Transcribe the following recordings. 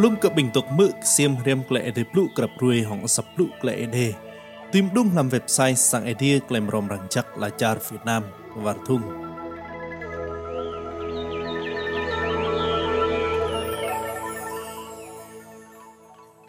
Pelum ke bình tục mực xiêm riêng lệ de plu krap ruồi hong sập plu lệ đề Tìm đúng làm website sang idea klem rom rang chắc là char Việt Nam và thung.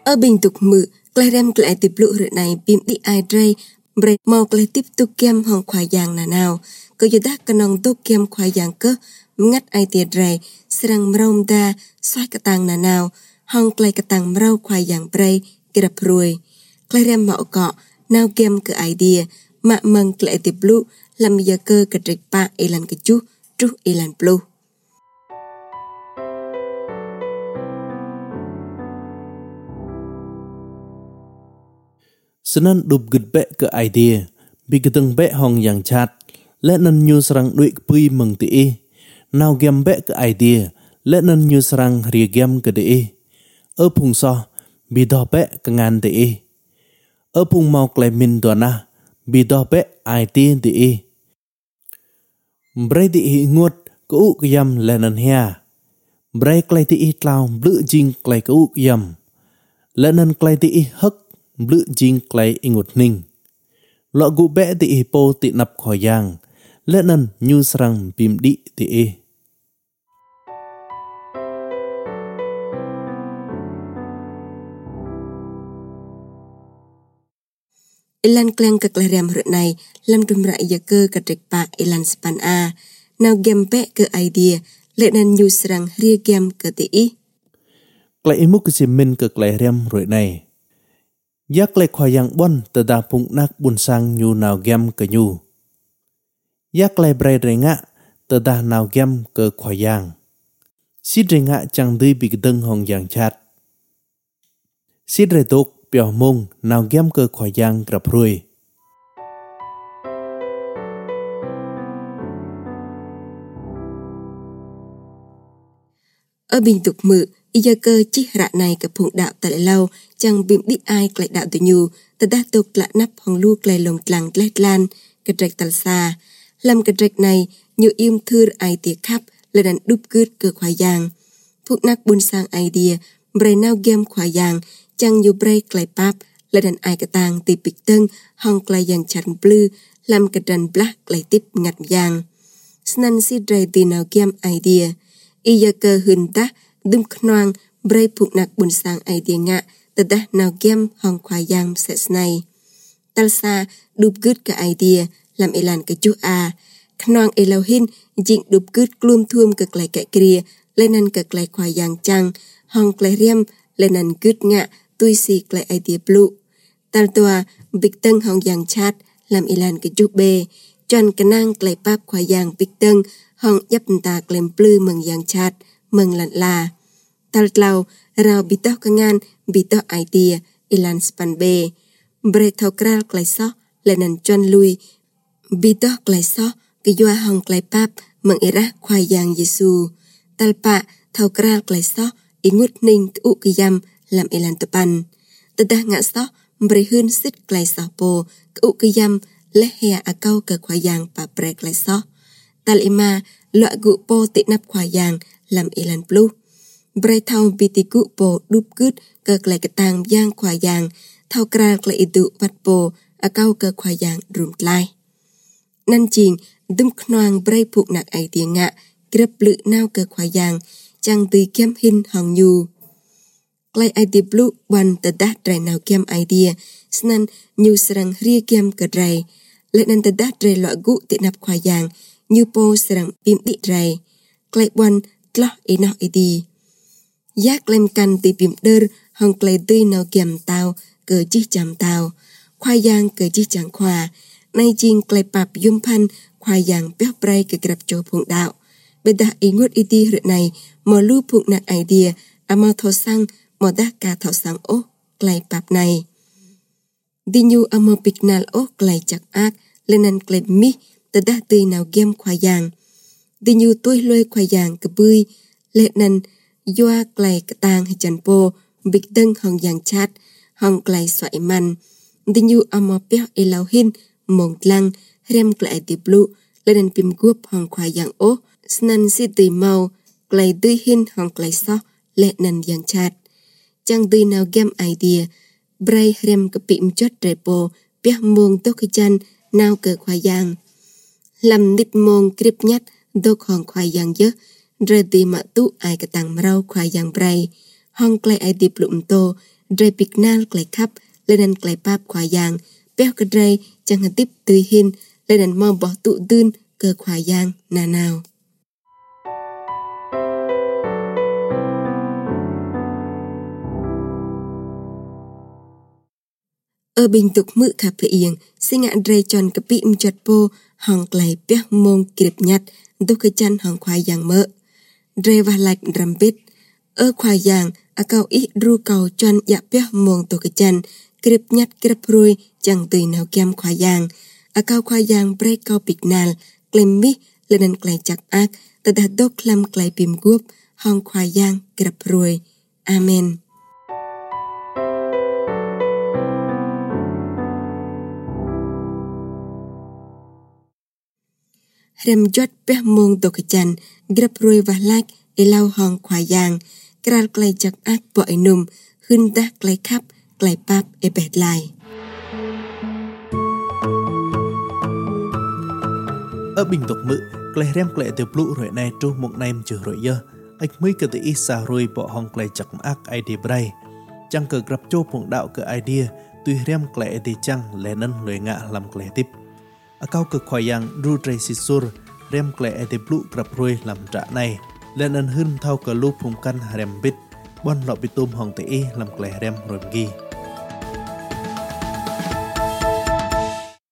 Ở bình tục mực klệ rem klệ de plu này bim đi ai dray bre mau klệ tiếp tục kem hong khoai giang na nào. Có dự đắc kanong tục kem khoai giang cơ ngắt ai tiệt dray serang mrom da xoay cả tang nà nào hong klay katang mrau khoai yang bray kira pruy klay rem ma cọ, nao kem ke idea ma măng klay ti blue, lam ya cơ ke trik pa elan ke chu tru elan blu. Senan đục gud be ke idea bị bi keteng be hong yang chat lẽ nan nyu sarang dui pui meng ti e. Nau gem be ke idea le nan nyu sarang ri gem អើពុងសោះប៊ីដោះបែកងានទេអ៊ីអើពុងមកក្លែមិនដណាប៊ីដោះបែអាយទីទេអ៊ីប្រេទីងួតកូកយ៉ាំលែនហាប្រេក្លែទីអ៊ីក្លោប្លឺជីងក្លែកូកយ៉ាំលែនក្លែទីអ៊ីហឹកប្លឺជីងក្លែអ៊ីងួតនិង លោកគូបែទីអ៊ីពោទីណាប់ខយ៉ាងលែនញូស្រាំពីមឌីទីអ៊ី ilan kleng ke klariam hrut nai, lam dum ra ya ke ke trek pa ilan span a. Nau gempe ke idea le nan nyu serang ria gem ke ti i. Klai imu ke simin ke klariam hrut nai. Yak le khoyang bon da pung nak bun sang nyu nau gem ke nyu. Yak le brai renga te da nau gem ke khoyang si renga chang dui bi deng hong yang chat. Si re tok biểu mông nào gem cơ khỏi giang gặp ruồi. Ở bình tục mự, y gia cơ chi rạ này cả phụng đạo tại lâu, chẳng bìm biết ai lại đạo tự nhu, ta đã tục lạ nắp hoàng lu lại lồng tlang lét lan, cái trạch tal xa. Làm cái trạch này, nhiều im thư ai tiệc khắp, là đàn đúp cướt cơ khoai giang. Phụng nắc buôn sang idea, bray nào game khoai giang, chẳng dù bray klay pap là đàn ai cái tang tì bịch tân hong klay yang chặt blue làm cái đàn black klay tiếp ngặt yang. Snan si dray tì nào game idea. Iya cơ hün ta đâm knoang bray phục nạc buồn sang idea ngạ tờ ta nào game hong khoa yang sẽ này Talsa đục gứt cái idea làm elan cái chú a. Knoang elohin jing đục gứt glum thuom cái klay cái kia lên ăn cái klay khoa yang chang hong klay riam lên ăn gứt ngạ tui si lại ai tia blue. Tal tua big tân hong yang chat, làm ilan cái chúc bê. Chọn cái năng lại bắp khoa yang big tân hong dấp ta klem blue mừng yang chat, mừng lặn là. Tal tlau rau bị tóc cái ngan, bị tóc ai tia ilan span bê. Bre thao kral lại so lại ăn chọn lui. Bị tóc lại so cái doa hong lại bắp mừng ira khoa yang Giêsu. Tal pa thao kral klai so ingut ning u cái yam làm elan tepan. Tedah ngak so mberi hun sit klai so po ke ke yam leh ya akau ke khoyang pa pre klai so. Tal ima lo gu po ti nap khoyang làm elan plu. Bray thau biti gu po dup gut ke klai ke tang yang khoyang thau kral klai itu pat po akau à ke khoyang rum tlai. Nan ching dum knoang bray phụ nak ai tiếng ngạ grep lự nao ke khoyang chang tùy kem hin hong nhu. Klai idea blue wan tedah drai nau kem idea snan nyu serang ria kem ke drai. Lek nan tedah drai lo gu ti nap kwa yang nyu po serang pim di drai. Klai wan tlah enoh idi. Yak lem kan ti pim der hong klai tui nào kem tao ke chi cham tao. Khoa yang ke chi chang khoa. Nay ching klai pap yum pan khoa yang peh prai ke grab cho phung đạo. Bedah ingut iti hret này mò lu phung nak idea ama tho sang mò đá ca thọ sáng ô clay pap này. Đi nhu ama piknal ô clay chak ác lên ăn clay mi tờ đá tươi nào game khoa giang. Đi nhu tôi lôi khoa giang cơ bươi lệ năn doa clay cả tang hay chân po bịch tân hồng giang chat hồng clay xoại man. Đi nhu ama peo lau hin mong lăng, rem clay tì blue lên ăn pim guop hồng khoa giang ô snan si tùy mau, clay tươi hin hồng clay so จังตีนาวแกมไอเดียไบรเรมกะปิมจดเรโปเปียมวงตกจันนาวเกิดควายยางลำดิดมงกริบยัดโดของควายยางเยอะเรตีมาตุไอกระตังมาเราควายยางไบรห้องไกลไอดีบลุมโตเรปิกนาลไกลครับเลนันไกลปาบควายยางเปียกระไดจังหันติบตุยหินเลนันมองบอกตุดืนเกิดควายยางนานาว bình tục mự khả phê yên, sinh ngạn rê tròn cặp bị chật bô, hòng clay bếp mông kịp nhặt, đô cái chân hòng khoai giang mỡ. Rê và lạch rằm bít, ở khoai giang, à ở cao ít ru cầu chân dạ bếp mông tô cái chân, kịp nhặt kịp rui, chẳng tùy nào kem khoai giang. À ở cao khoai giang bray cao bịch nal, clay mi, lên anh clay chặt ác, tờ đã đô klam clay bìm guốc, hòng khoai giang kịp rui. Amen. Rem jot peh mong to kechan grab roi và lak elau hong khwa yang kral klai chak ak bo enum hun ta klai khap klai pap e bet lai ở bình tục mự klai rem klai te blu rồi này tru mong naim chữ rồi dơ ách mới cái tự sa rồi bỏ hong klai chak ak ai đi bray chẳng cờ grab cho phong đạo cơ idea tuy rem klai đi chăng lẽ nân lười ngạ làm klai tiếp akau ke khoyang ru tre sisur rem kle ete blu krap rui lam tra này lên ân hưng thao cờ lu phùng căn rem bít bon lọ bitum hong te e lam kle rem rồi gi